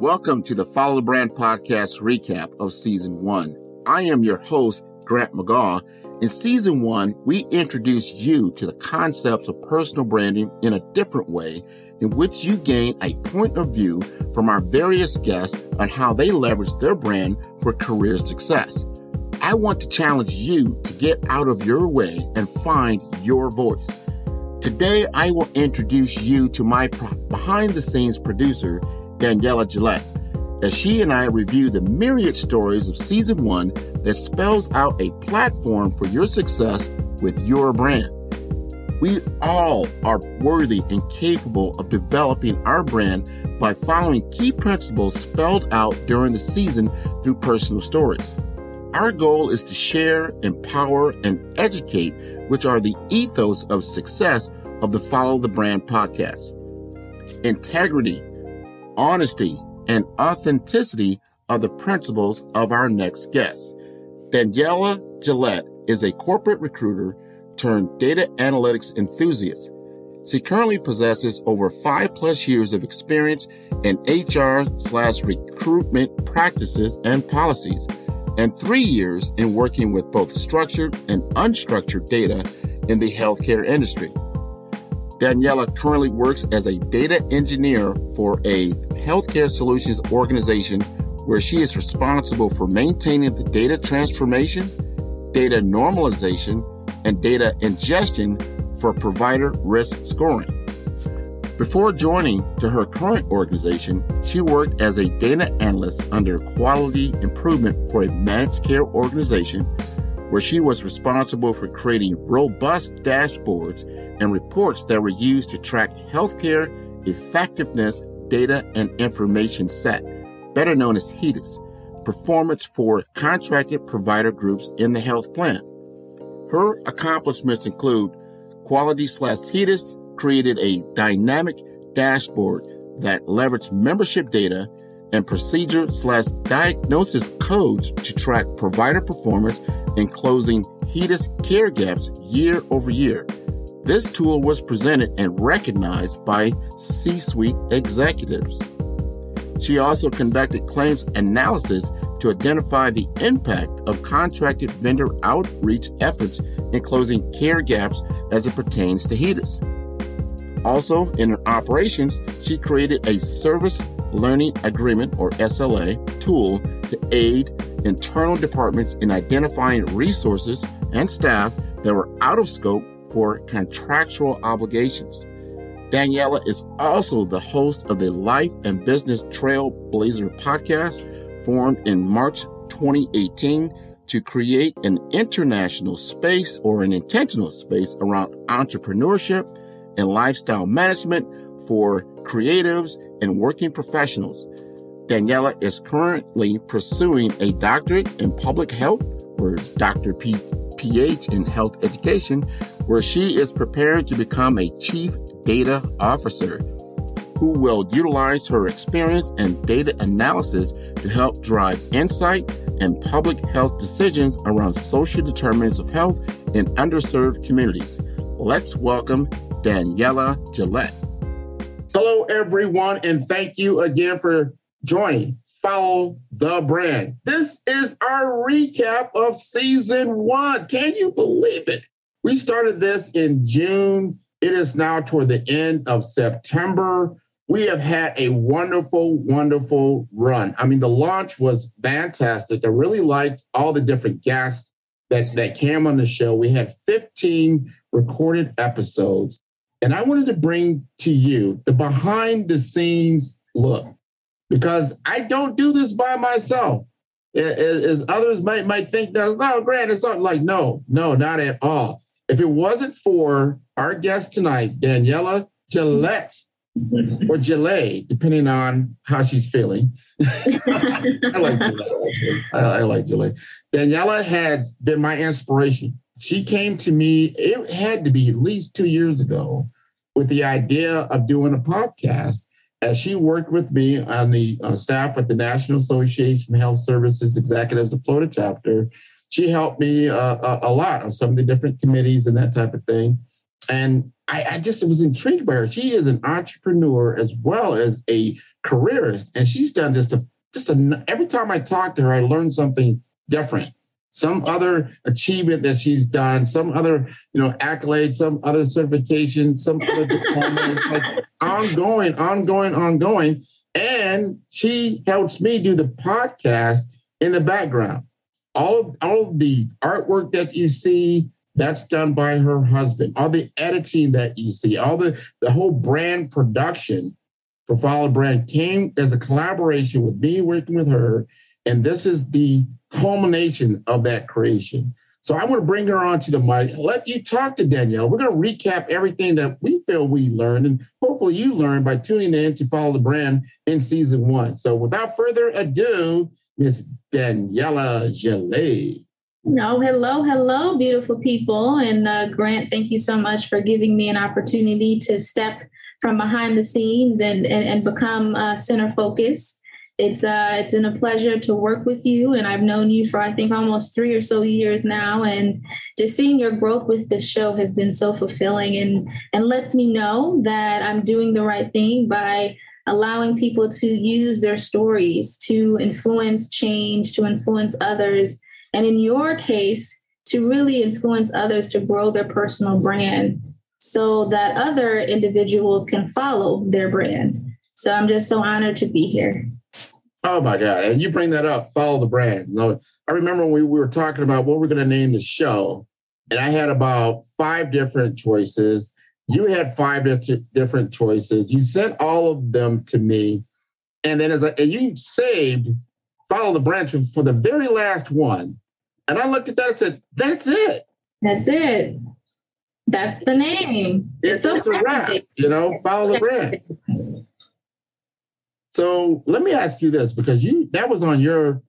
Welcome to the Follow the Brand podcast recap of season one. I am your host, Grant McGaugh. In season one, we introduce you to the concepts of personal branding in a different way, in which you gain a point of view from our various guests on how they leverage their brand for career success. I want to challenge you to get out of your way and find your voice. Today, I will introduce you to my behind the scenes producer, Daniela Gillette, as she and I review the myriad stories of season one that spells out a platform for your success with your brand. We all are worthy and capable of developing our brand by following key principles spelled out during the season through personal stories. Our goal is to share, empower, and educate, which are the ethos of success of the Follow the Brand podcast. Integrity, honesty, and authenticity are the principles of our next guest. Daniela Gillette is a corporate recruiter turned data analytics enthusiast. She currently possesses over five plus years of experience in HR slash recruitment practices and policies, and three years in working with both structured and unstructured data in the healthcare industry. Daniela currently works as a data engineer for a healthcare solutions organization where she is responsible for maintaining the data transformation, data normalization, and data ingestion for provider risk scoring. Before joining to her current organization, she worked as a data analyst under quality improvement for a managed care organization where she was responsible for creating robust dashboards and reports that were used to track healthcare effectiveness data and information set, better known as HEDIS, performance for contracted provider groups in the health plan. Her accomplishments include Quality slash HEDIS created a dynamic dashboard that leveraged membership data and procedure slash diagnosis codes to track provider performance in closing HEDIS care gaps year over year. This tool was presented and recognized by C suite executives. She also conducted claims analysis to identify the impact of contracted vendor outreach efforts in closing care gaps as it pertains to HEDIS. Also, in her operations, she created a service learning agreement or SLA tool to aid internal departments in identifying resources and staff that were out of scope for contractual obligations. Daniela is also the host of the Life and Business Trailblazer podcast, formed in March 2018 to create an international space or an intentional space around entrepreneurship and lifestyle management for creatives and working professionals. Daniela is currently pursuing a doctorate in public health or Dr. P- PH in health education, where she is preparing to become a chief data officer. who will utilize her experience and data analysis to help drive insight and public health decisions around social determinants of health in underserved communities. Let's welcome Daniela Gillette. Hello, everyone, and thank you again for joining Follow the Brand. This is our recap of season one. Can you believe it? We started this in June. It is now toward the end of September. We have had a wonderful, wonderful run. I mean, the launch was fantastic. I really liked all the different guests that, that came on the show. We had 15 recorded episodes. And I wanted to bring to you the behind the scenes look because I don't do this by myself. As others might might think that, no, Grant, it's not like, no, no, not at all. If it wasn't for our guest tonight, Daniela Gillette, or Gillette, depending on how she's feeling. I like Gillette. I, I like Gillette. Daniela has been my inspiration. She came to me, it had to be at least two years ago, with the idea of doing a podcast as she worked with me on the uh, staff at the National Association of Health Services Executives of Florida chapter, she helped me uh, a, a, lot on some of the different committees and that type of thing. And I, I just was intrigued by her. She is an entrepreneur as well as a careerist, and she's done just a just a, every time I talk to her, I learn something different some other achievement that she's done, some other, you know, accolade, some other certification, some other diplomas, like ongoing, ongoing, ongoing. And she helps me do the podcast in the background. All of, all of the artwork that you see, that's done by her husband. All the editing that you see, all the the whole brand production for Follow Brand came as a collaboration with me working with her. And this is the culmination of that creation. So I want to bring her onto the mic, let you talk to Danielle. We're going to recap everything that we feel we learned, and hopefully you learned by tuning in to follow the brand in season one. So without further ado, Miss Daniela Gillette. No, hello, hello, beautiful people. And uh, Grant, thank you so much for giving me an opportunity to step from behind the scenes and, and, and become uh, center focused it's uh it's been a pleasure to work with you and i've known you for i think almost three or so years now and just seeing your growth with this show has been so fulfilling and and lets me know that i'm doing the right thing by allowing people to use their stories to influence change to influence others and in your case to really influence others to grow their personal brand so that other individuals can follow their brand. So i'm just so honored to be here Oh my God. And you bring that up, follow the brand. I remember when we, we were talking about what we're going to name the show, and I had about five different choices. You had five different choices. You sent all of them to me. And then as I, and you saved follow the brand for the very last one. And I looked at that and said, that's it. That's it. That's the name. It's, it's so a wrap, you know, follow the brand. So let me ask you this because you that was on your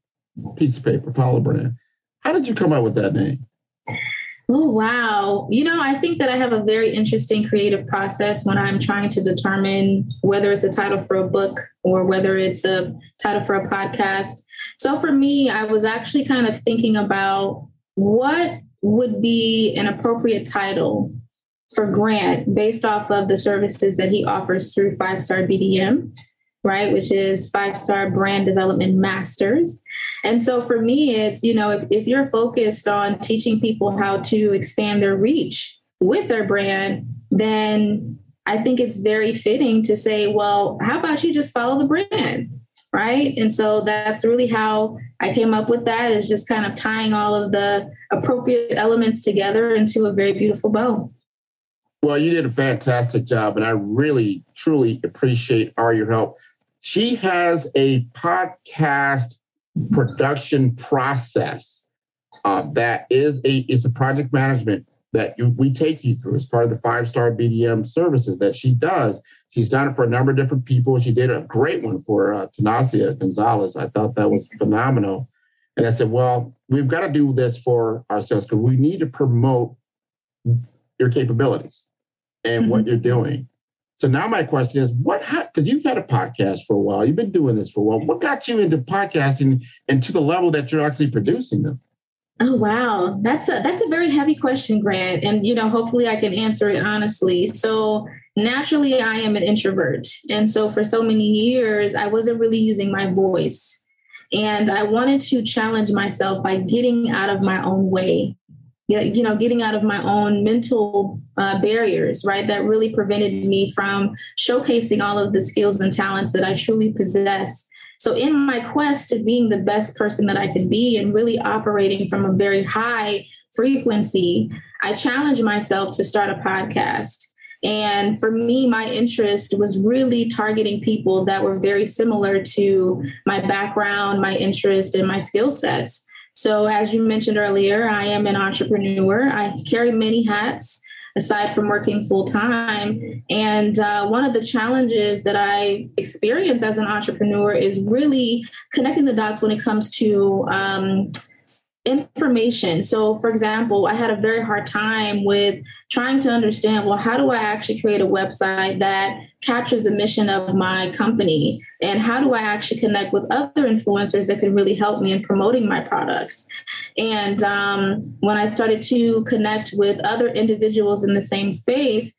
piece of paper, Follow Brand. How did you come up with that name? Oh, wow. You know, I think that I have a very interesting creative process when I'm trying to determine whether it's a title for a book or whether it's a title for a podcast. So for me, I was actually kind of thinking about what would be an appropriate title for Grant based off of the services that he offers through Five Star BDM right? Which is five star brand development masters. And so for me, it's, you know, if, if you're focused on teaching people how to expand their reach with their brand, then I think it's very fitting to say, well, how about you just follow the brand? Right. And so that's really how I came up with that is just kind of tying all of the appropriate elements together into a very beautiful bow. Well, you did a fantastic job, and I really, truly appreciate all your help she has a podcast production process uh, that is a is a project management that you, we take you through as part of the five star BDM services that she does. She's done it for a number of different people. She did a great one for uh, Tanasia Gonzalez. I thought that was phenomenal. And I said, well, we've got to do this for ourselves because we need to promote your capabilities and mm-hmm. what you're doing. So now my question is, what? Because you've had a podcast for a while, you've been doing this for a while. What got you into podcasting and to the level that you're actually producing them? Oh wow, that's a that's a very heavy question, Grant, and you know, hopefully I can answer it honestly. So naturally, I am an introvert, and so for so many years, I wasn't really using my voice, and I wanted to challenge myself by getting out of my own way you know, getting out of my own mental uh, barriers, right? That really prevented me from showcasing all of the skills and talents that I truly possess. So, in my quest to being the best person that I can be and really operating from a very high frequency, I challenged myself to start a podcast. And for me, my interest was really targeting people that were very similar to my background, my interest, and my skill sets. So, as you mentioned earlier, I am an entrepreneur. I carry many hats aside from working full time. And uh, one of the challenges that I experience as an entrepreneur is really connecting the dots when it comes to um, information. So, for example, I had a very hard time with trying to understand well, how do I actually create a website that captures the mission of my company? And how do I actually connect with other influencers that can really help me in promoting my products? And um, when I started to connect with other individuals in the same space,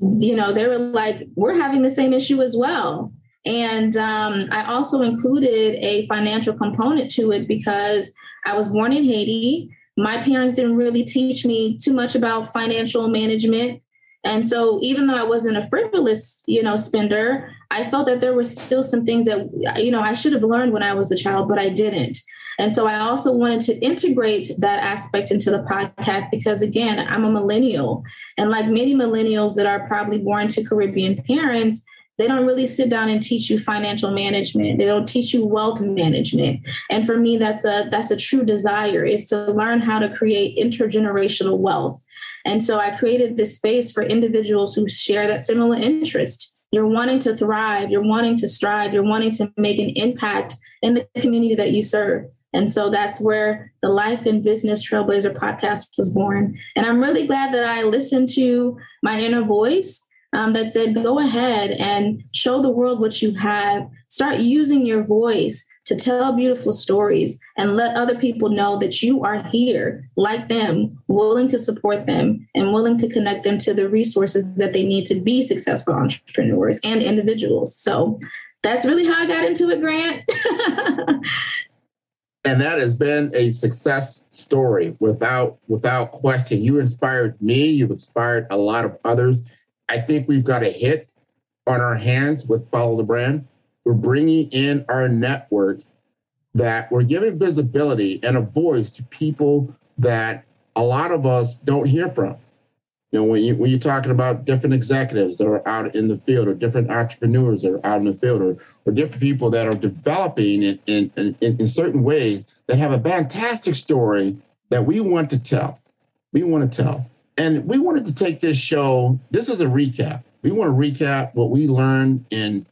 you know, they were like, we're having the same issue as well. And um, I also included a financial component to it because I was born in Haiti. My parents didn't really teach me too much about financial management. And so even though I wasn't a frivolous, you know, spender, I felt that there were still some things that, you know, I should have learned when I was a child, but I didn't. And so I also wanted to integrate that aspect into the podcast because, again, I'm a millennial. And like many millennials that are probably born to Caribbean parents, they don't really sit down and teach you financial management. They don't teach you wealth management. And for me, that's a that's a true desire is to learn how to create intergenerational wealth. And so I created this space for individuals who share that similar interest. You're wanting to thrive, you're wanting to strive, you're wanting to make an impact in the community that you serve. And so that's where the Life and Business Trailblazer podcast was born. And I'm really glad that I listened to my inner voice um, that said, go ahead and show the world what you have. Start using your voice to tell beautiful stories and let other people know that you are here like them, willing to support them and willing to connect them to the resources that they need to be successful entrepreneurs and individuals. So that's really how I got into it, Grant. and that has been a success story without without question. You inspired me, you've inspired a lot of others I think we've got a hit on our hands with Follow the Brand. We're bringing in our network that we're giving visibility and a voice to people that a lot of us don't hear from. You know, when, you, when you're talking about different executives that are out in the field or different entrepreneurs that are out in the field or, or different people that are developing in, in, in, in certain ways that have a fantastic story that we want to tell. We want to tell. And we wanted to take this show, this is a recap. We want to recap what we learned in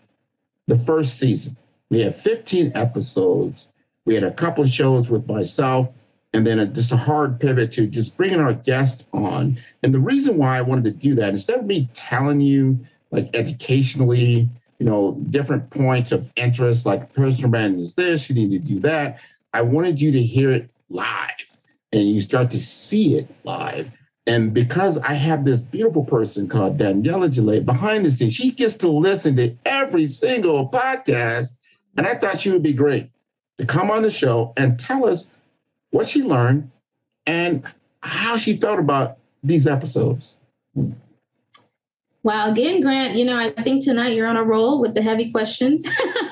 the first season. We had 15 episodes. We had a couple shows with myself, and then a, just a hard pivot to just bringing our guest on. And the reason why I wanted to do that, instead of me telling you, like educationally, you know, different points of interest, like personal brand is this, you need to do that. I wanted you to hear it live and you start to see it live. And because I have this beautiful person called Daniela Gillette behind the scenes, she gets to listen to every single podcast. And I thought she would be great to come on the show and tell us what she learned and how she felt about these episodes. Wow, again, Grant, you know, I think tonight you're on a roll with the heavy questions.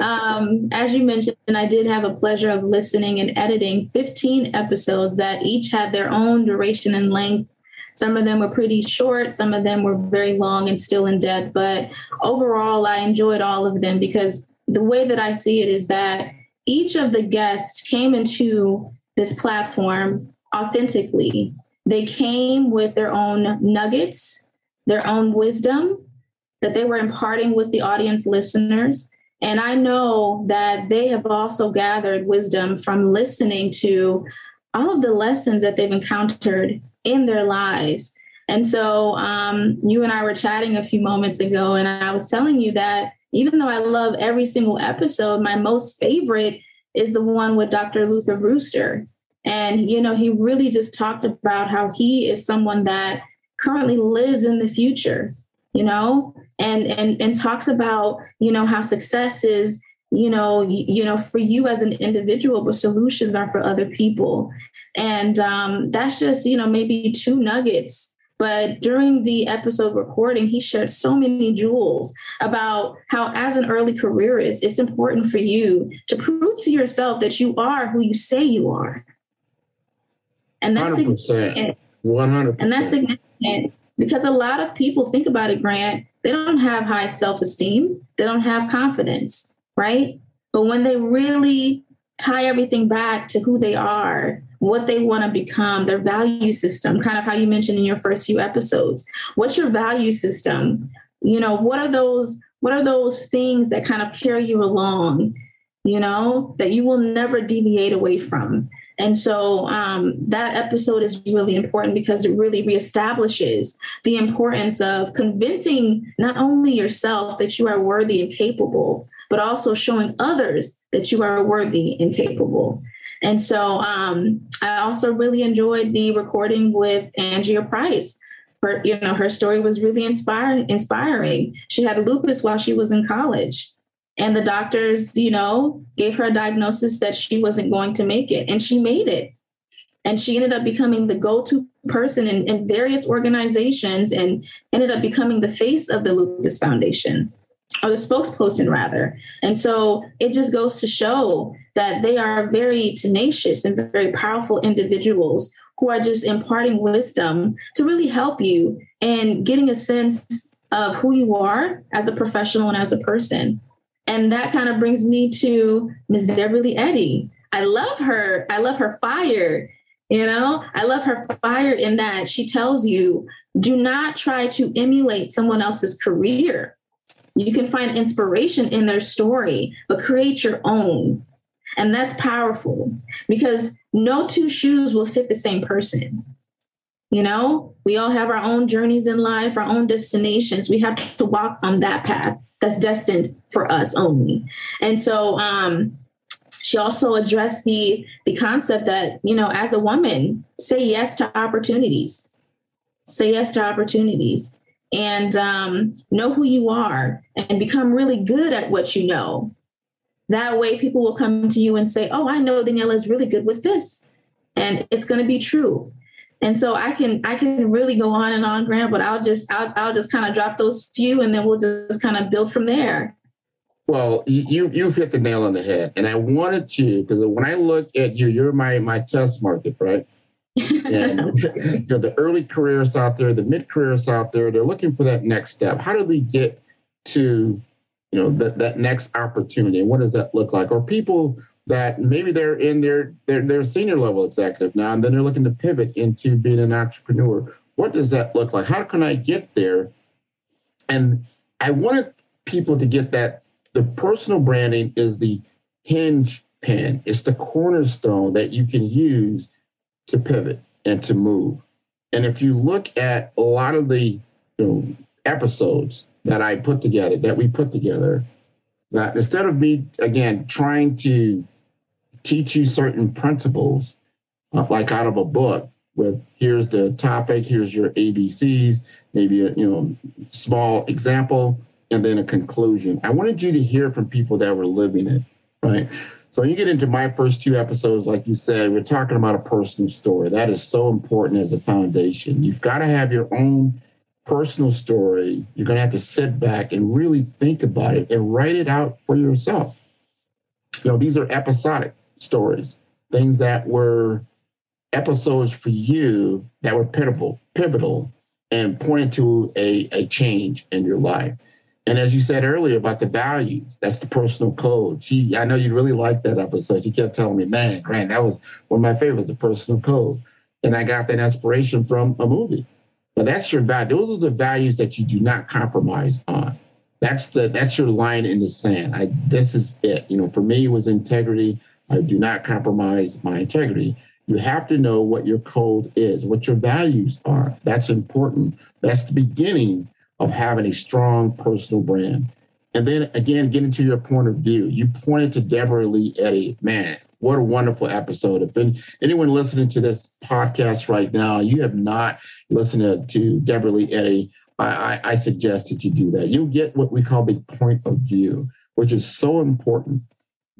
um, as you mentioned, I did have a pleasure of listening and editing 15 episodes that each had their own duration and length. Some of them were pretty short, some of them were very long and still in depth. But overall, I enjoyed all of them because the way that I see it is that each of the guests came into this platform authentically. They came with their own nuggets, their own wisdom that they were imparting with the audience listeners. And I know that they have also gathered wisdom from listening to all of the lessons that they've encountered in their lives. And so um, you and I were chatting a few moments ago, and I was telling you that even though I love every single episode, my most favorite is the one with Dr. Luther Brewster. And, you know, he really just talked about how he is someone that currently lives in the future, you know, and and and talks about, you know, how success is, you know, you, you know, for you as an individual, but solutions are for other people. And um, that's just, you know, maybe two nuggets but during the episode recording, he shared so many jewels about how, as an early careerist, it's important for you to prove to yourself that you are who you say you are. And that's 100%. significant. 100%. And that's significant because a lot of people think about it, Grant, they don't have high self esteem, they don't have confidence, right? But when they really tie everything back to who they are, what they want to become, their value system, kind of how you mentioned in your first few episodes. What's your value system? You know, what are those what are those things that kind of carry you along, you know, that you will never deviate away from? And so um, that episode is really important because it really reestablishes the importance of convincing not only yourself that you are worthy and capable, but also showing others that you are worthy and capable. And so um, I also really enjoyed the recording with Angia Price. Her, you know, her story was really inspiring. Inspiring. She had lupus while she was in college, and the doctors, you know, gave her a diagnosis that she wasn't going to make it, and she made it. And she ended up becoming the go-to person in, in various organizations, and ended up becoming the face of the Lupus Foundation or the spokesperson rather. And so it just goes to show that they are very tenacious and very powerful individuals who are just imparting wisdom to really help you and getting a sense of who you are as a professional and as a person. And that kind of brings me to Ms. Deborah Eddy. I love her. I love her fire. You know, I love her fire in that she tells you do not try to emulate someone else's career you can find inspiration in their story, but create your own. And that's powerful because no two shoes will fit the same person. You know, we all have our own journeys in life, our own destinations. We have to walk on that path that's destined for us only. And so um, she also addressed the the concept that, you know, as a woman, say yes to opportunities. Say yes to opportunities and um, know who you are and become really good at what you know. That way, people will come to you and say, Oh, I know Daniela is really good with this. And it's going to be true. And so I can I can really go on and on, Grant, but I'll just I'll, I'll just kind of drop those few and then we'll just kind of build from there. Well, you you've hit the nail on the head, and I wanted to because when I look at you, you're my my test market, right? and you know, the early careers out there, the mid careers out there, they're looking for that next step. How do they get to, you know, that, that next opportunity? What does that look like? Or people that maybe they're in their, their their senior level executive now, and then they're looking to pivot into being an entrepreneur. What does that look like? How can I get there? And I wanted people to get that the personal branding is the hinge pin. It's the cornerstone that you can use to pivot and to move. And if you look at a lot of the you know, episodes that I put together, that we put together, that instead of me again trying to teach you certain principles, uh, like out of a book, with here's the topic, here's your ABCs, maybe a you know small example, and then a conclusion. I wanted you to hear from people that were living it, right? So when you get into my first two episodes, like you said, we're talking about a personal story. That is so important as a foundation. You've got to have your own personal story. You're going to have to sit back and really think about it and write it out for yourself. You know, these are episodic stories, things that were episodes for you that were pivotal, pivotal and pointed to a, a change in your life. And as you said earlier about the values, that's the personal code. She, I know you really liked that episode. She kept telling me, man, Grant, that was one of my favorites, the personal code. And I got that inspiration from a movie. But that's your value. Those are the values that you do not compromise on. That's the that's your line in the sand. I this is it. You know, for me it was integrity. I do not compromise my integrity. You have to know what your code is, what your values are. That's important. That's the beginning of having a strong personal brand. And then again, getting to your point of view, you pointed to Deborah Lee Eddy. Man, what a wonderful episode. If anyone listening to this podcast right now, you have not listened to Deborah Lee Eddy, I, I, I suggest that you do that. You'll get what we call the point of view, which is so important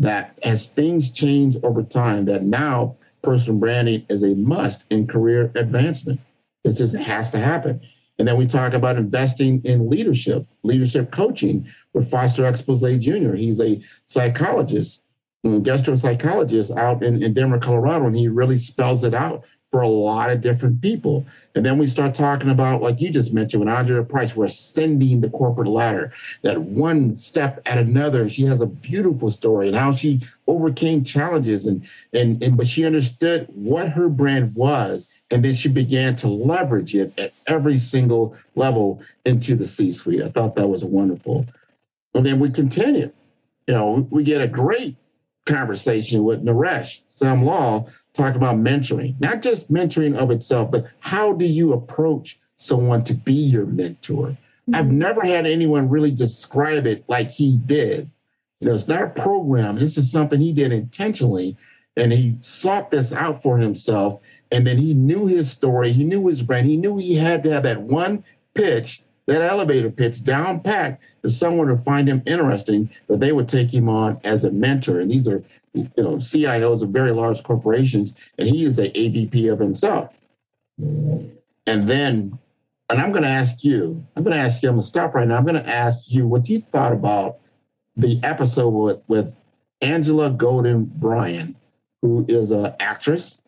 that as things change over time, that now personal branding is a must in career advancement. It just has to happen. And then we talk about investing in leadership, leadership coaching with Foster Expose Jr. He's a psychologist, psychologist out in, in Denver, Colorado, and he really spells it out for a lot of different people. And then we start talking about, like you just mentioned, when Andrea Price, we're ascending the corporate ladder, that one step at another. She has a beautiful story and how she overcame challenges and and and but she understood what her brand was. And then she began to leverage it at every single level into the C-suite. I thought that was wonderful. And then we continue. You know, we get a great conversation with Naresh Sam Law talk about mentoring, not just mentoring of itself, but how do you approach someone to be your mentor? Mm-hmm. I've never had anyone really describe it like he did. You know, it's not a program. This is something he did intentionally, and he sought this out for himself. And then he knew his story. He knew his brand. He knew he had to have that one pitch, that elevator pitch down packed to someone to find him interesting that they would take him on as a mentor. And these are you know, CIOs of very large corporations, and he is a AVP of himself. And then, and I'm going to ask you, I'm going to ask you, I'm going to stop right now. I'm going to ask you what you thought about the episode with, with Angela Golden Bryan, who is an actress,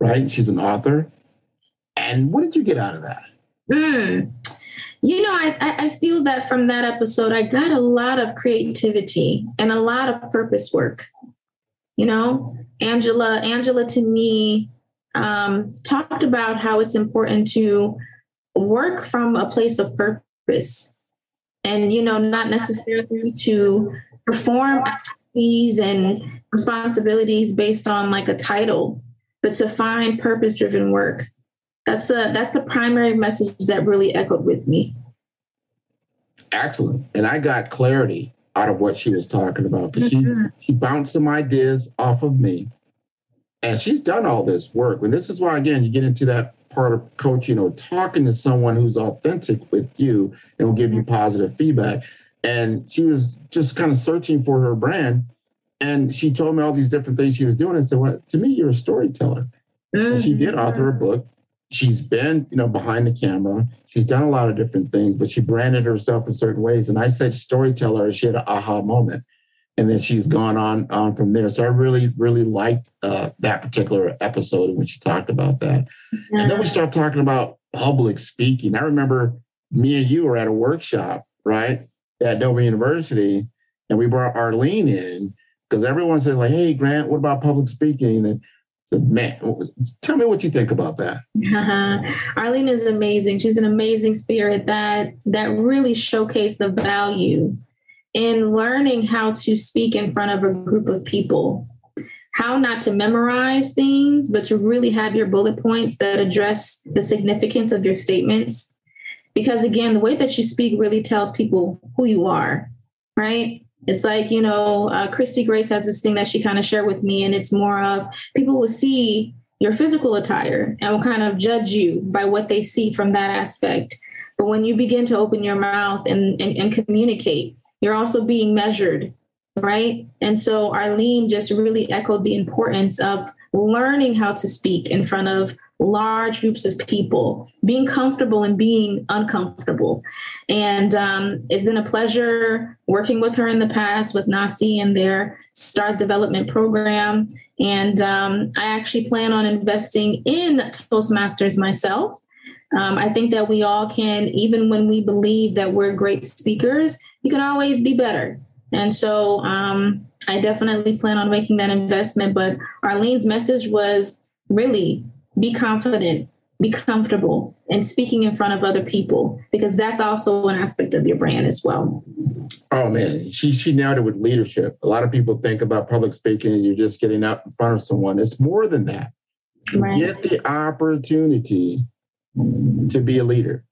right? She's an author. And what did you get out of that? Mm. You know, I, I feel that from that episode, I got a lot of creativity and a lot of purpose work you know? Angela angela to me um, talked about how it's important to work from a place of purpose and you know not necessarily to perform activities and responsibilities based on like a title but to find purpose driven work. That's the that's the primary message that really echoed with me. Excellent. And i got clarity out of what she was talking about because mm-hmm. she she bounced some ideas off of me, and she's done all this work. And this is why, again, you get into that part of coaching or talking to someone who's authentic with you and will give you positive feedback. And she was just kind of searching for her brand, and she told me all these different things she was doing. and said, "Well, to me, you're a storyteller." Mm-hmm. she did author a book she's been, you know, behind the camera. She's done a lot of different things, but she branded herself in certain ways. And I said storyteller, she had an aha moment. And then she's gone on on from there. So I really, really liked uh, that particular episode which she talked about that. Yeah. And then we start talking about public speaking. I remember me and you were at a workshop, right, at Dover University, and we brought Arlene in because everyone said like, "Hey, Grant, what about public speaking?" And man, tell me what you think about that. Arlene is amazing. She's an amazing spirit that that really showcased the value in learning how to speak in front of a group of people. How not to memorize things, but to really have your bullet points that address the significance of your statements. Because again, the way that you speak really tells people who you are, right? It's like, you know, uh, Christy Grace has this thing that she kind of shared with me, and it's more of people will see your physical attire and will kind of judge you by what they see from that aspect. But when you begin to open your mouth and, and, and communicate, you're also being measured, right? And so Arlene just really echoed the importance of learning how to speak in front of large groups of people, being comfortable and being uncomfortable. And um, it's been a pleasure working with her in the past with NAHSE and their STARS development program. And um, I actually plan on investing in Toastmasters myself. Um, I think that we all can, even when we believe that we're great speakers, you can always be better. And so um, I definitely plan on making that investment. But Arlene's message was really be confident, be comfortable, and speaking in front of other people because that's also an aspect of your brand as well. Oh man, she she nailed it with leadership. A lot of people think about public speaking and you're just getting up in front of someone. It's more than that. right. get the opportunity to be a leader.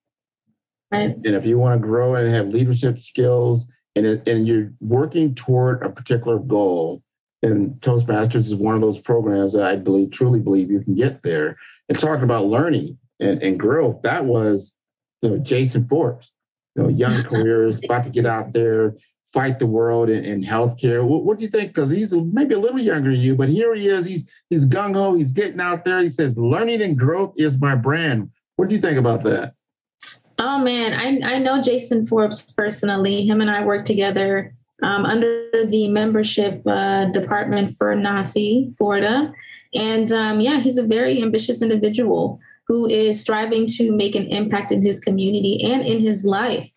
Right. And if you want to grow and have leadership skills and, and you're working toward a particular goal, and Toastmasters is one of those programs that I believe, truly believe you can get there. And talking about learning and, and growth, that was you know, Jason Forbes, you know, young careers, about to get out there, fight the world in, in healthcare. What, what do you think? Because he's maybe a little younger than you, but here he is. He's he's gung ho. He's getting out there. He says, "Learning and growth is my brand." What do you think about that? Oh man, I I know Jason Forbes personally. Him and I work together um, under the membership uh, department for NAHSE, Florida, and um, yeah, he's a very ambitious individual who is striving to make an impact in his community and in his life.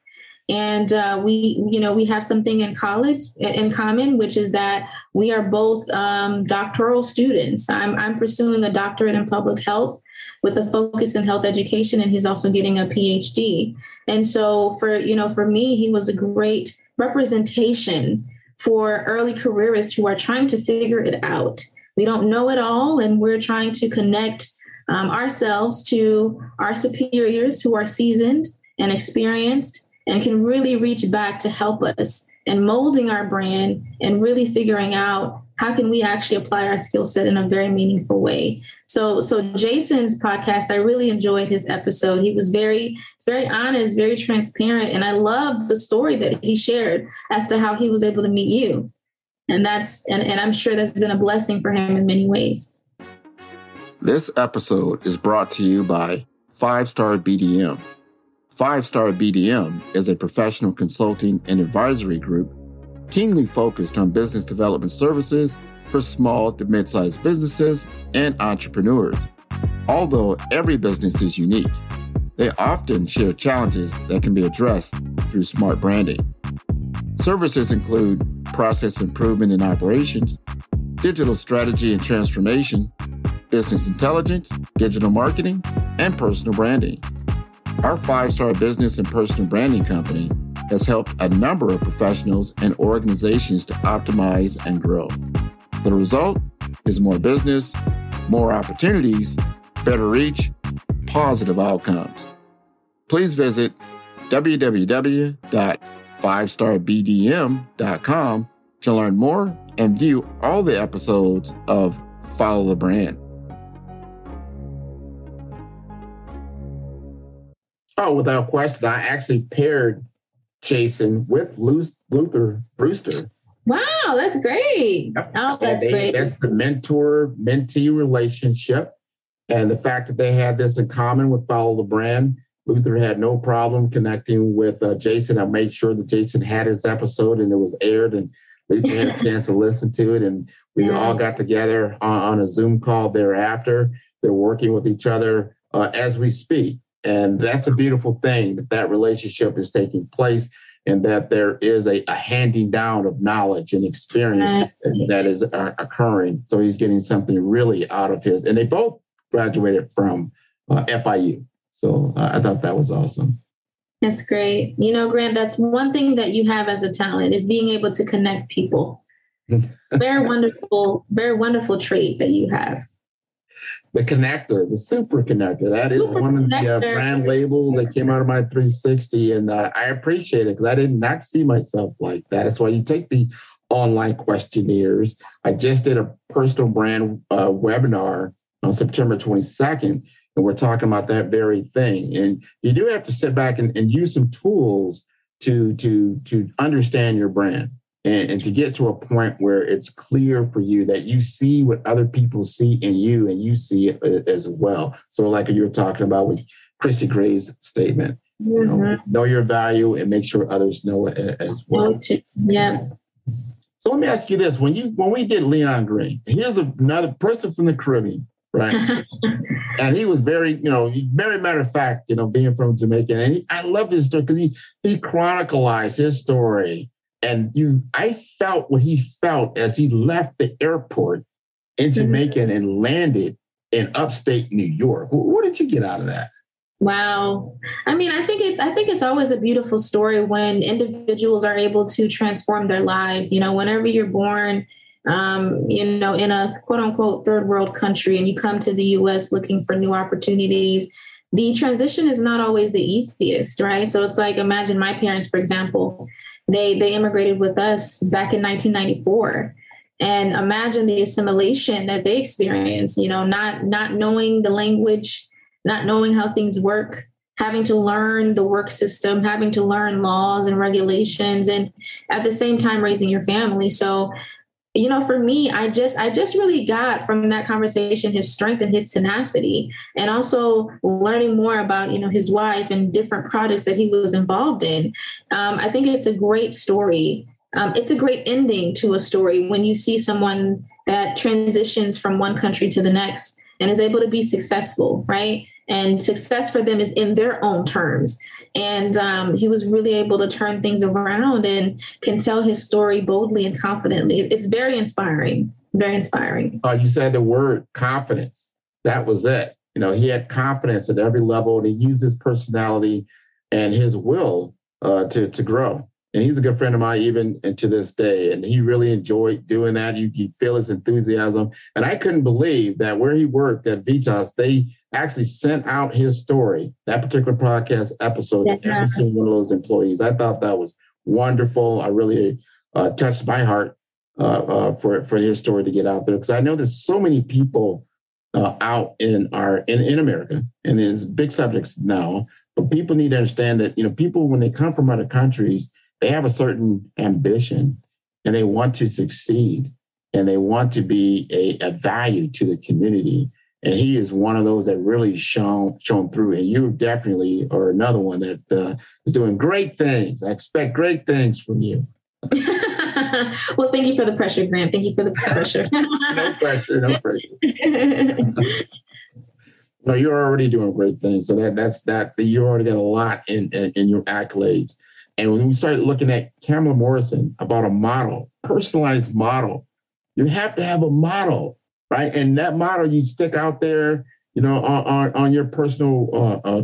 And uh, we you know we have something in college in common which is that we are both um, doctoral students. I'm, I'm pursuing a doctorate in public health with a focus in health education and he's also getting a phd and so for you know for me he was a great representation for early careerists who are trying to figure it out. We don't know it all and we're trying to connect um, ourselves to our superiors who are seasoned and experienced and can really reach back to help us in molding our brand and really figuring out how can we actually apply our skill set in a very meaningful way? So so jason's podcast i really enjoyed his episode. He was very very honest very transparent and i loved the story that he shared as to how he was able to meet you. And that's and, and i'm sure that's been a blessing for him in many ways. This episode is brought to you by five star bdm Five Star BDM is a professional consulting and advisory group keenly focused on business development services for small to mid sized businesses and entrepreneurs. Although every business is unique, they often share challenges that can be addressed through smart branding. Services include process improvement in operations, digital strategy and transformation, business intelligence, digital marketing, and personal branding. Our five star business and personal branding company has helped a number of professionals and organizations to optimize and grow. The result is more business, more opportunities, better reach, positive outcomes. Please visit www.fivestarbdm.com to learn more and view all the episodes of Follow the Brand. Oh, without question. I actually paired Jason with Luther Brewster. Wow, that's great. Yep. Oh, that's they, great. That's the mentor mentee relationship. And the fact that they had this in common with Follow the Brand, Luther had no problem connecting with uh, Jason. I made sure that Jason had his episode and it was aired, and Luther had a chance to listen to it. And we yeah. all got together on, on, a Zoom call thereafter. They're working with each other uh, as we speak. And that's a beautiful thing that that relationship is taking place and that there is a, a handing down of knowledge and experience that, that is uh, occurring. So he's getting something really out of his. And they both graduated from uh, FIU. So uh, I thought that was awesome. That's great. You know, Grant, that's one thing that you have as a talent is being able to connect people. very wonderful, very wonderful trait that you have the connector, the super connector. That is super one of the uh, brand labels that came out of my 360. And uh, I appreciate it because I did not see myself like that. That's why you take the online questionnaires. I just did a personal brand uh, webinar on September 22nd, and we're talking about that very thing. And you do have to sit back and, and use some tools to to to understand your brand and, and, to get to a point where it's clear for you that you see what other people see in you and you see it uh, as well. So, like you were talking about with Christy Gray's statement, mm-hmm. you know, mm-hmm. know your value and make sure others know it as well. Yeah. So let me ask you this: when you when we did Leon Green, here's another person from the Caribbean, right? and he was very, you know, very matter of fact, you know, being from Jamaica, and he, I love his story because he he chronicalized his story and you i felt what he felt as he left the airport in mm-hmm. jamaica mm-hmm. and landed in upstate new york what did you get out of that wow i mean i think it's i think it's always a beautiful story when individuals are able to transform their lives you know whenever you're born um, you know, in a quote unquote third world country and you come to the US looking for new opportunities, the transition is not always the easiest, right? So it's like imagine my parents, for example, they they immigrated with us back in 1994 and imagine the assimilation that they experienced you know not not knowing the language not knowing how things work having to learn the work system having to learn laws and regulations and at the same time raising your family. So you know for me i just i just really got from that conversation his strength and his tenacity and also learning more about you know his wife and different projects that he was involved in. Um, i think it's a great story. Um, it's a great ending to a story when you see someone that transitions from one country to the next and is able to be successful right and success for them is in their own terms. And um, he was really able to turn things around and can tell his story boldly and confidently. It's very inspiring, very inspiring. Uh, you said the word confidence. That was it. You know, he had confidence at every level. And he used his personality and his will uh, to to grow. And he's a good friend of mine even and to this day. And he really enjoyed doing that. You, you feel his enthusiasm. And I couldn't believe that where he worked at Vitas, they actually sent out his story, that particular podcast episode yeah. to every single one of those employees. I thought that was wonderful. I really uh, touched my heart uh, uh, for for his story to get out there because I know there's so many people uh, out in our in, in America and it's big subjects now. But people need to understand that you know people when they come from other countries, they have a certain ambition and they want to succeed and they want to be a, a value to the community and he is one of those that really shown shown through. And you definitely are another one that uh, is doing great things. I expect great things from you. well, thank you for the pressure, Grant. Thank you for the pressure. no pressure, no pressure. no, you're already doing great things. So that that's that. You already got a lot in, in, in your accolades. And when we started looking at Kamala Morrison about a model, personalized model, you have to have a model right? And that model you stick out there, you know, on, on, on your personal uh, uh,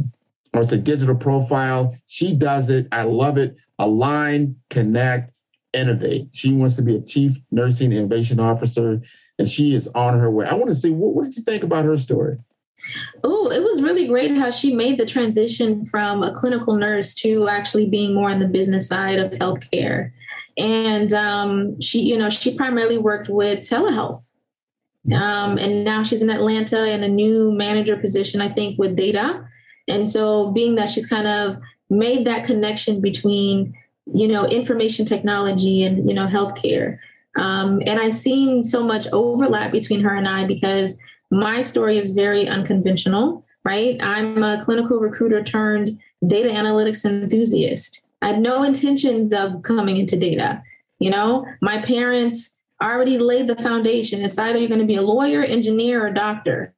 or it's a digital profile. She does it. I love it. Align, connect, innovate. She wants to be a chief nursing innovation officer, and she is on her way. I want to see what, what did you think about her story? Oh, it was really great how she made the transition from a clinical nurse to actually being more on the business side of healthcare. And um, she, you know, she primarily worked with telehealth um, and now she's in Atlanta in a new manager position, I think, with data. And so, being that she's kind of made that connection between, you know, information technology and, you know, healthcare. Um, and I've seen so much overlap between her and I because my story is very unconventional, right? I'm a clinical recruiter turned data analytics enthusiast. I had no intentions of coming into data. You know, my parents already laid the foundation. It's either you're going to be a lawyer, engineer, or doctor.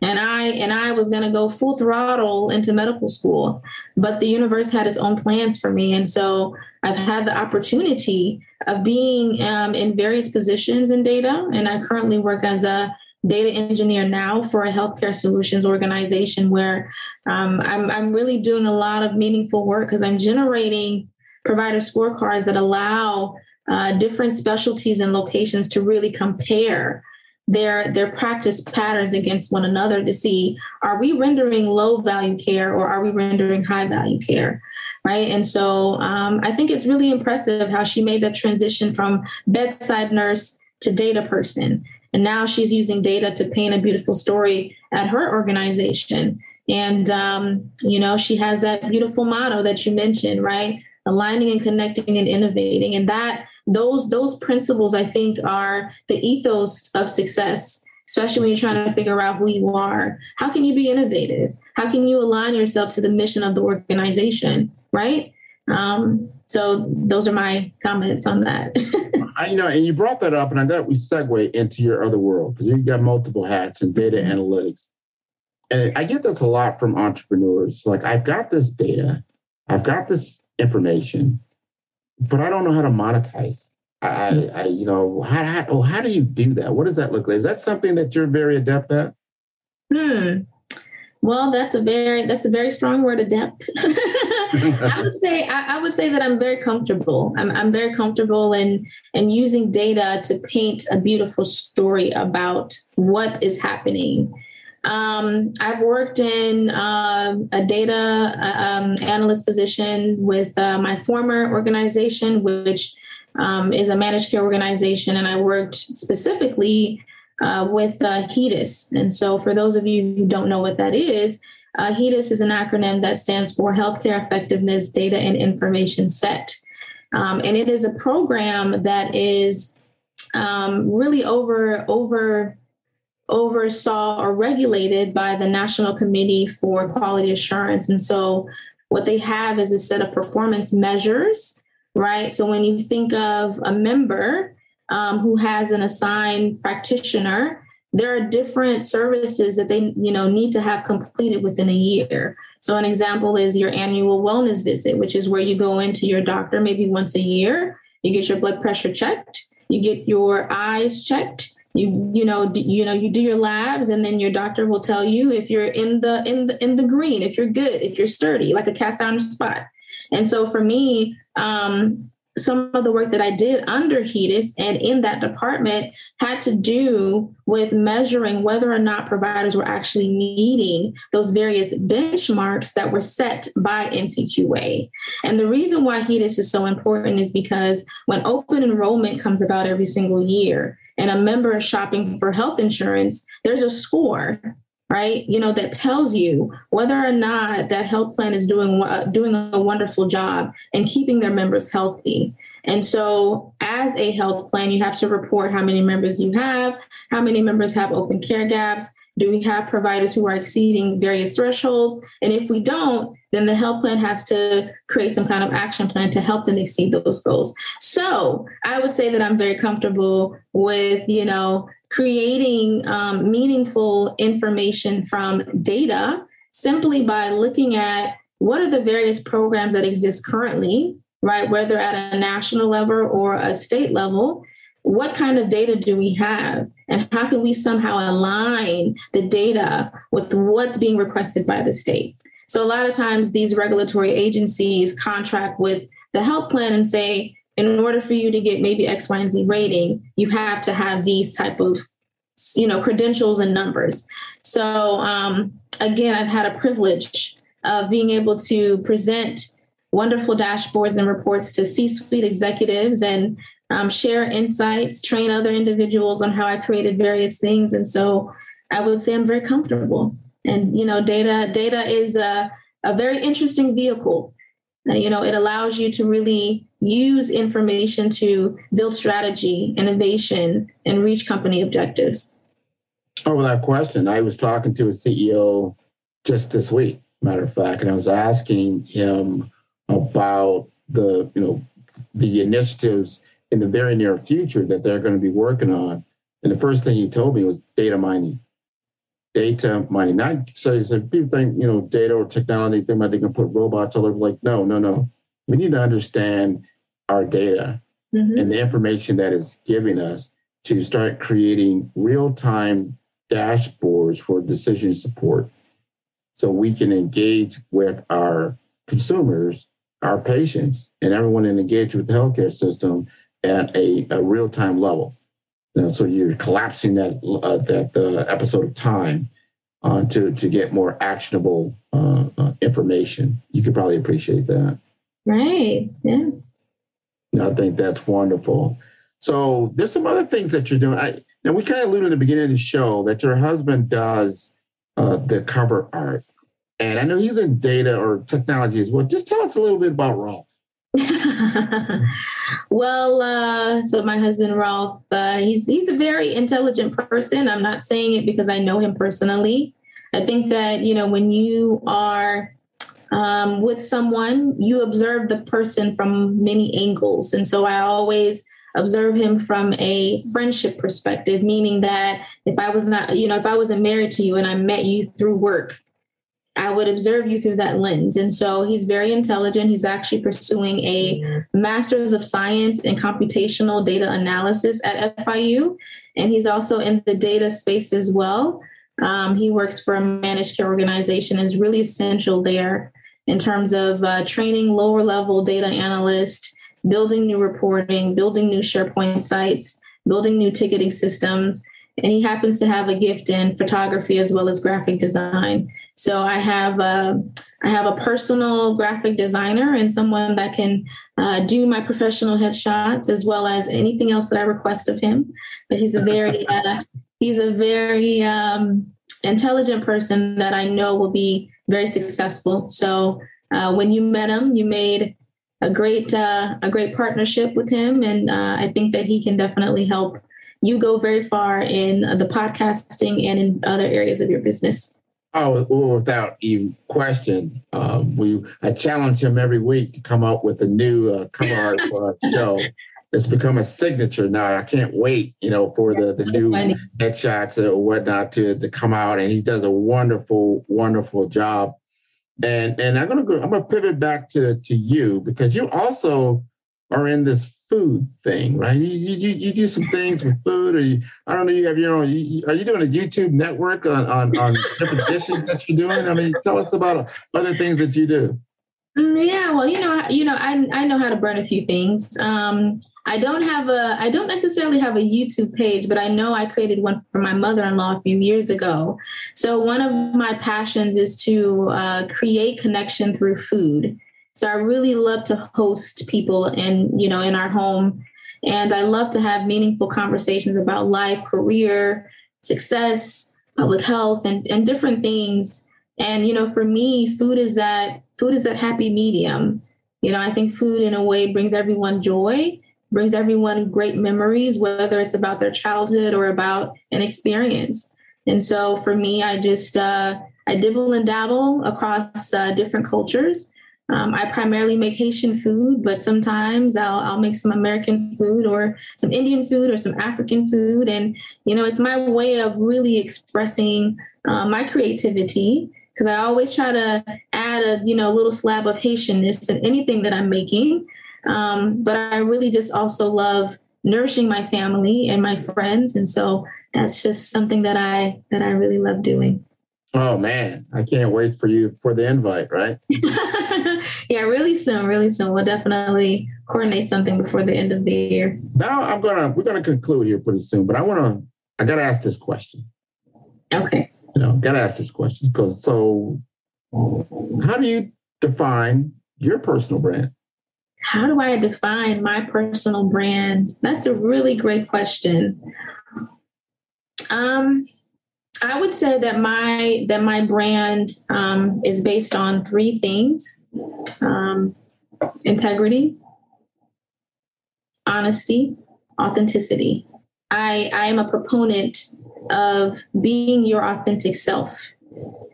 And I and I was going to go full throttle into medical school, but the universe had its own plans for me, and so I've had the opportunity of being um, in various positions in data, and I currently work as a data engineer now for a healthcare solutions organization where um, I'm, I'm really doing a lot of meaningful work because I'm generating provider scorecards that allow uh, different specialties and locations to really compare their their practice patterns against one another to see are we rendering low value care or are we rendering high value care right? And so um, i think it's really impressive how she made that transition from bedside nurse to data person. And now she's using data to paint a beautiful story at her organization. And um, you know she has that beautiful motto that you mentioned right aligning and connecting and innovating. And that those those principles i think are the ethos of success especially when you're trying to figure out who you are. How can you be innovative? How can you align yourself to the mission of the organization right? Um, so those are my comments on that. I, you know and you brought that up and i thought we segue into your other world because you've got multiple hats in data mm-hmm. analytics. And i get this a lot from entrepreneurs. Like i've got this data i've got this information but I don't know how to monetize. I, I you know, how, how, oh, how do you do that? What does that look like? Is that something that you're very adept at? Hmm. Well, that's a very that's a very strong word, adept. I would say I, I, would say that I'm very comfortable. I'm, I'm very comfortable in in using data to paint a beautiful story about what is happening. Um, I've worked in uh, a data um, analyst position with uh, my former organization, which um, is a managed care organization, and I worked specifically uh, with uh, HEDIS. And so, for those of you who don't know what that is, uh, HEDIS is an acronym that stands for Healthcare Effectiveness Data and Information Set. Um, and it is a program that is um, really over over oversaw or regulated by the National Committee for Quality Assurance. And so, what they have is a set of performance measures, right? So, when you think of a member, um, who has an assigned practitioner there are different services that they you know need to have completed within a year so an example is your annual wellness visit which is where you go into your doctor maybe once a year you get your blood pressure checked you get your eyes checked you you know you know you do your labs and then your doctor will tell you if you're in the in the in the green if you're good if you're sturdy like a cast iron spot and so for me um some of the work that I did under HEDIS and in that department had to do with measuring whether or not providers were actually meeting those various benchmarks that were set by NCQA. And the reason why HEDIS is so important is because when open enrollment comes about every single year and a member is shopping for health insurance, there's a score right? You know that tells you whether or not that health plan is doing uh, doing a wonderful job and keeping their members healthy. And so as a health plan you have to report how many members you have how many members have open care gaps do we have providers who are exceeding various thresholds and if we don't then the health plan has to create some kind of action plan to help them exceed those goals so i would say that i'm very comfortable with you know creating um, meaningful information from data simply by looking at what are the various programs that exist currently, right? Whether at a national level or a state level, what kind of data do we have? And how can we somehow align the data with what's being requested by the state? So, a lot of times, these regulatory agencies contract with the health plan and say, in order for you to get maybe X, Y, and Z rating, you have to have these type of, you know, credentials and numbers. So um, again, I've had a privilege of being able to present wonderful dashboards and reports to C-suite executives and um, share insights, train other individuals on how I created various things. And so I would say I'm very comfortable. And you know, data data is a, a very interesting vehicle you know, it allows you to really use information to build strategy, innovation, and reach company objectives. Oh, without question. I was talking to a CEO just this week, matter of fact, and I was asking him about the, you know, the initiatives in the very near future that they're going to be working on. And the first thing he told me was data mining data mining. Not so, so people think, you know, data or technology, think about they can put robots all over. Like, no, no, no. We need to understand our data mm-hmm. and the information that is giving us to start creating real-time dashboards for decision support so we can engage with our consumers, our patients, and everyone and engage with the healthcare system at a, a real-time level. You know, so you're collapsing that uh, that uh, episode of time uh, to to get more actionable uh, uh, information. You could probably appreciate that. Right. Yeah. I think that's wonderful. So there's some other things that you're doing. I, now we kind of alluded at the beginning of the show that your husband does uh, the cover art, and I know he's in data or technology as well. Just tell us a little bit about Rolf. well, uh, so my husband Ralph, uh, he's he's a very intelligent person. I'm not saying it because I know him personally. I think that you know when you are um, with someone, you observe the person from many angles, and so I always observe him from a friendship perspective, meaning that if I was not, you know, if I wasn't married to you and I met you through work, I would observe you through that lens. And so he's very intelligent. He's actually pursuing a master's of science in computational data analysis at FIU. And he's also in the data space as well. Um, he works for a managed care organization, is really essential there in terms of uh, training lower level data analysts, building new reporting, building new SharePoint sites, building new ticketing systems. And he happens to have a gift in photography as well as graphic design. So I have a, I have a personal graphic designer and someone that can uh, do my professional headshots as well as anything else that I request of him. But he's a very uh, he's a very um, intelligent person that I know will be very successful. So uh, when you met him, you made a great uh, a great partnership with him, and uh, I think that he can definitely help you go very far in the podcasting and in other areas of your business. Oh, without even question, um, we I challenge him every week to come up with a new uh, cover art for our show. It's become a signature now. I can't wait, you know, for the the new headshots or whatnot to to come out, and he does a wonderful, wonderful job. And and I'm gonna go. I'm gonna pivot back to to you because you also are in this food thing, right? You you, you do some things with food, or you, I don't know. You have your own. you, are you doing a YouTube network on on, on different dishes that you're doing? I mean, tell us about other things that you do. Mm, yeah, well, you know, you know, I I know how to burn a few things. Um, I don't have a I don't necessarily have a YouTube page, but I know I created one for my mother-in-law a few years ago. So one of my passions is to uh, create connection through food. So I really love to host people in, you know, in our home. And I love to have meaningful conversations about life, career, success, public health, and, and different things. And, you know, for me, food is that food is that happy medium. You know, I think food in a way brings everyone joy, brings everyone great memories, whether it's about their childhood or about an experience. And so for me, I just uh, I dibble and dabble across uh, different cultures um, I primarily make Haitian food, but sometimes I'll, I'll make some American food or some Indian food or some African food. And, you know, it's my way of really expressing uh, my creativity because I always try to add a, you know, little slab of Haitianness in anything that I'm making. Um, but I really just also love nourishing my family and my friends. And so that's just something that I, that I really love doing. Oh man, I can't wait for you for the invite, right? yeah, really soon, really soon. We'll definitely coordinate something before the end of the year. Now I'm gonna we're gonna conclude here pretty soon, but I wanna I gotta ask this question. Okay. You know, gotta ask this question because so how do you define your personal brand? How do I define my personal brand? That's a really great question. Um I would say that my that my brand um, is based on three things: um, integrity, honesty, authenticity. I I am a proponent of being your authentic self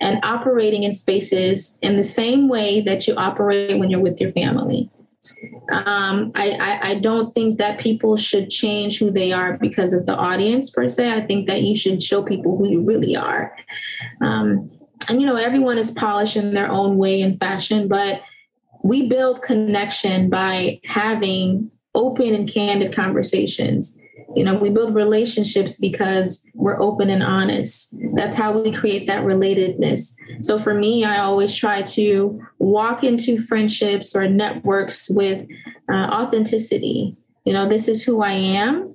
and operating in spaces in the same way that you operate when you're with your family. Um, I, I, I, don't think that people should change who they are because of the audience per se. I think that you should show people who you really are. Um, and you know, everyone is polished in their own way and fashion, but we build connection by having open and candid conversations you know, we build relationships because we're open and honest. That's how we create that relatedness. So for me, I always try to walk into friendships or networks with uh, authenticity. You know, this is who I am,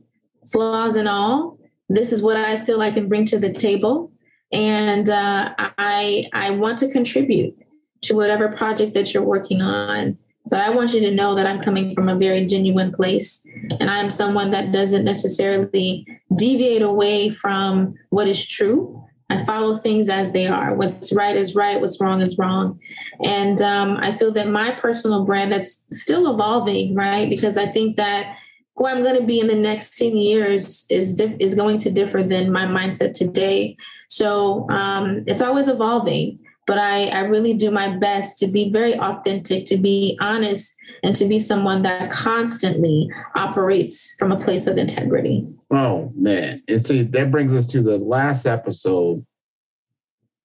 flaws and all. This is what I feel I can bring to the table. And uh, I, I want to contribute to whatever project that you're working on. But I want you to know that I'm coming from a very genuine place. And I'm someone that doesn't necessarily deviate away from what is true. I follow things as they are. What's right is right, what's wrong is wrong. And um, I feel that my personal brand that's still evolving, right? Because I think that who I'm going to be in the next 10 years is diff- is going to differ than my mindset today. So um, it's always evolving but I, I really do my best to be very authentic, to be honest, and to be someone that constantly operates from a place of integrity. Oh, man. And see, that brings us to the last episode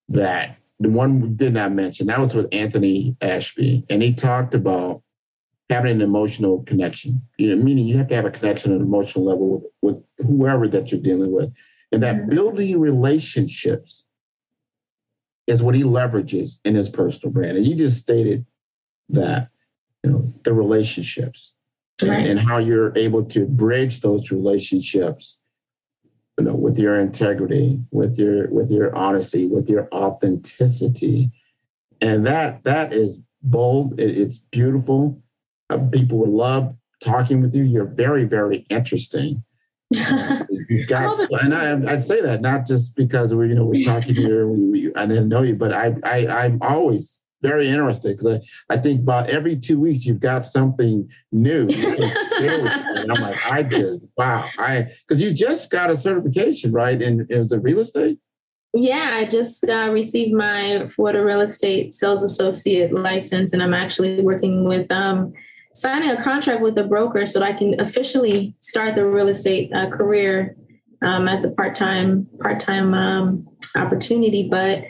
that the one we did not mention. That was with Anthony Ashby. And he talked about having an emotional connection, you know, meaning you have to have a connection at an emotional level with, with whoever that you're dealing with. And that mm-hmm. building relationships is what he leverages in his personal brand. And you just stated that, you know, the relationships right. and, and how you're able to bridge those relationships you know, with your integrity, with your with your honesty, with your authenticity, and that that is bold. It, it's beautiful. Uh, people would love talking with you. You're very very interesting. You've got, and I, I say that not just because we, you know, we're talking here. We, we, I didn't know you, but I, I, I'm always very interested because I, I think about every two weeks you've got something new. and I'm like, I did. Wow. I because you just got a certification, right? And it was a real estate? Yeah, I just uh, received my Florida real estate sales associate license, and I'm actually working with um, signing a contract with a broker so that I can officially start the real estate uh, career um, as a part time part time um, opportunity. But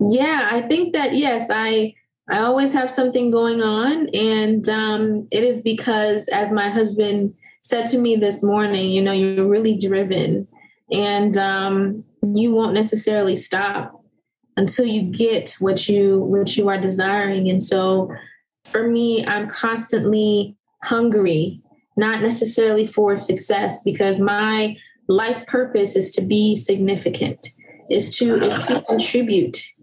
yeah, I think that yes, I I always have something going on, and um, it is because, as my husband said to me this morning, you know, you're really driven, and um, you won't necessarily stop until you get what you what you are desiring. And so, for me, I'm constantly hungry, not necessarily for success, because my life purpose is to be significant, is to is to contribute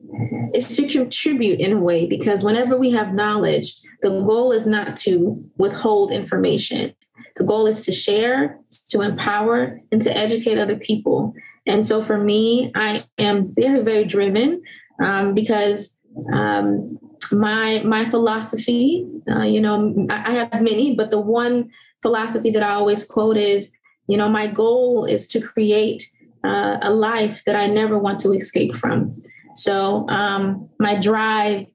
is to contribute in a way because whenever we have knowledge, the goal is not to withhold information. The goal is to share, to empower, and to educate other people. And so for me, I am very, very driven um, because um, my my philosophy, uh, you know, I have many, but the one philosophy that I always quote is, you know, my goal is to create uh, a life that I never want to escape from. So um, my drive,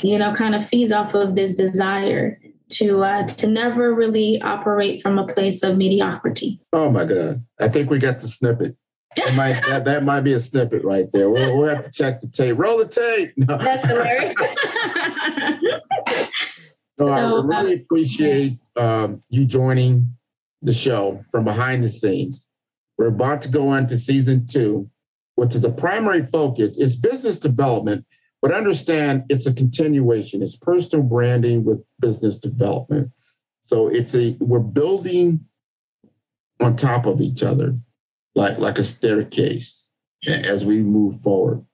you know, kind of feeds off of this desire to uh, to never really operate from a place of mediocrity. Oh my God! I think we got the snippet. That might that, that might be a snippet right there. We'll, we'll have to check the tape. Roll the tape. No. That's hilarious. so, I really appreciate um, you joining the show from behind the scenes. We're about to go on to season two which is a primary focus, is business development, but understand it's a continuation. It's personal branding with business development. So it's a we're building on top of each other, like like a staircase as we move forward.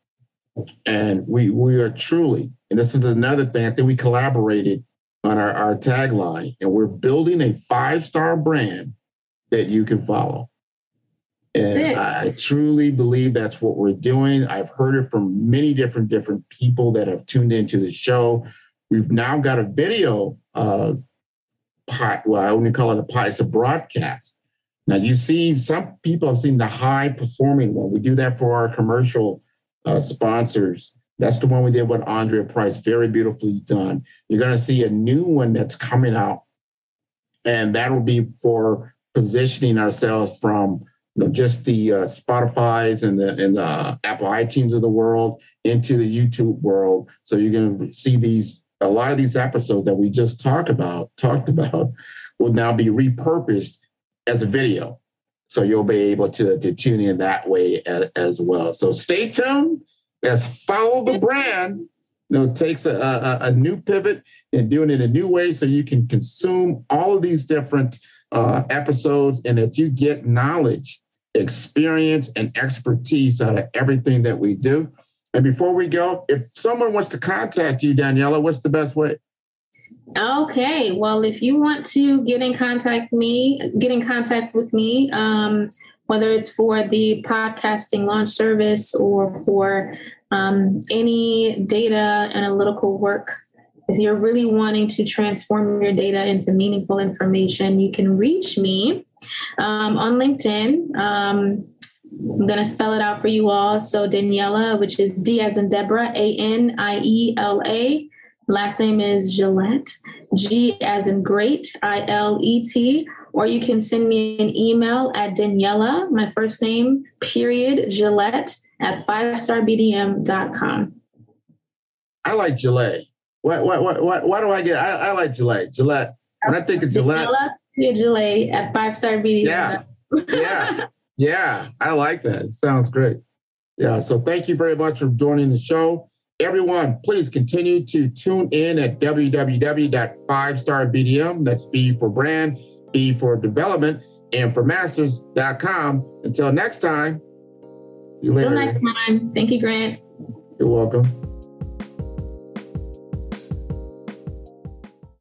And we we are truly, and this is another thing, I think we collaborated on our, our tagline, and we're building a five-star brand that you can follow. And I truly believe that's what we're doing. I've heard it from many different different people that have tuned into the show. We've now got a video uh pot. Well, I wouldn't call it a pot, it's a broadcast. Now you see some people have seen the high performing one. We do that for our commercial uh, sponsors. That's the one we did with Andrea Price. Very beautifully done. You're going to see a new one that's coming out, and that will be for positioning ourselves from you know, just the uh, Spotify's and the and the Apple iTunes of the world into the YouTube world. So you're going to see these a lot of these episodes that we just talked about talked about will now be repurposed as a video. So you'll be able to, to tune in that way as, as well. So stay tuned. As follow the brand. You know, takes a, a, a new pivot and doing it a new way so you can consume all of these different uh, episodes and that you get knowledge, experience, and expertise out of everything that we do. And before we go, if someone wants to contact you, Daniela, what's the best way? Okay, well, if you want to get in contact me, get in contact with me, um, whether it's for the podcasting launch service or for um, any data analytical work if you're really wanting to transform your data into meaningful information, you can reach me um, on LinkedIn. Um, I'm going to spell it out for you all. So, Daniela, which is D as in Deborah, A N I E L A. Last name is Gillette, G as in great, I L E T. Or you can send me an email at Daniela, my first name, period, Gillette at fivestarbdm.com. I like Gillette. What, what, what, what, why do I get? I, I like Gillette. Gillette. When I think of Gillette, yeah, Gillette at five star BD. Yeah, yeah, yeah. I like that. It sounds great. Yeah. So thank you very much for joining the show. Everyone, please continue to tune in at www.5starbdm. That's B for brand, B for development, and for masters.com. Until next time. See you later. Until next time. Thank you, Grant. You're welcome.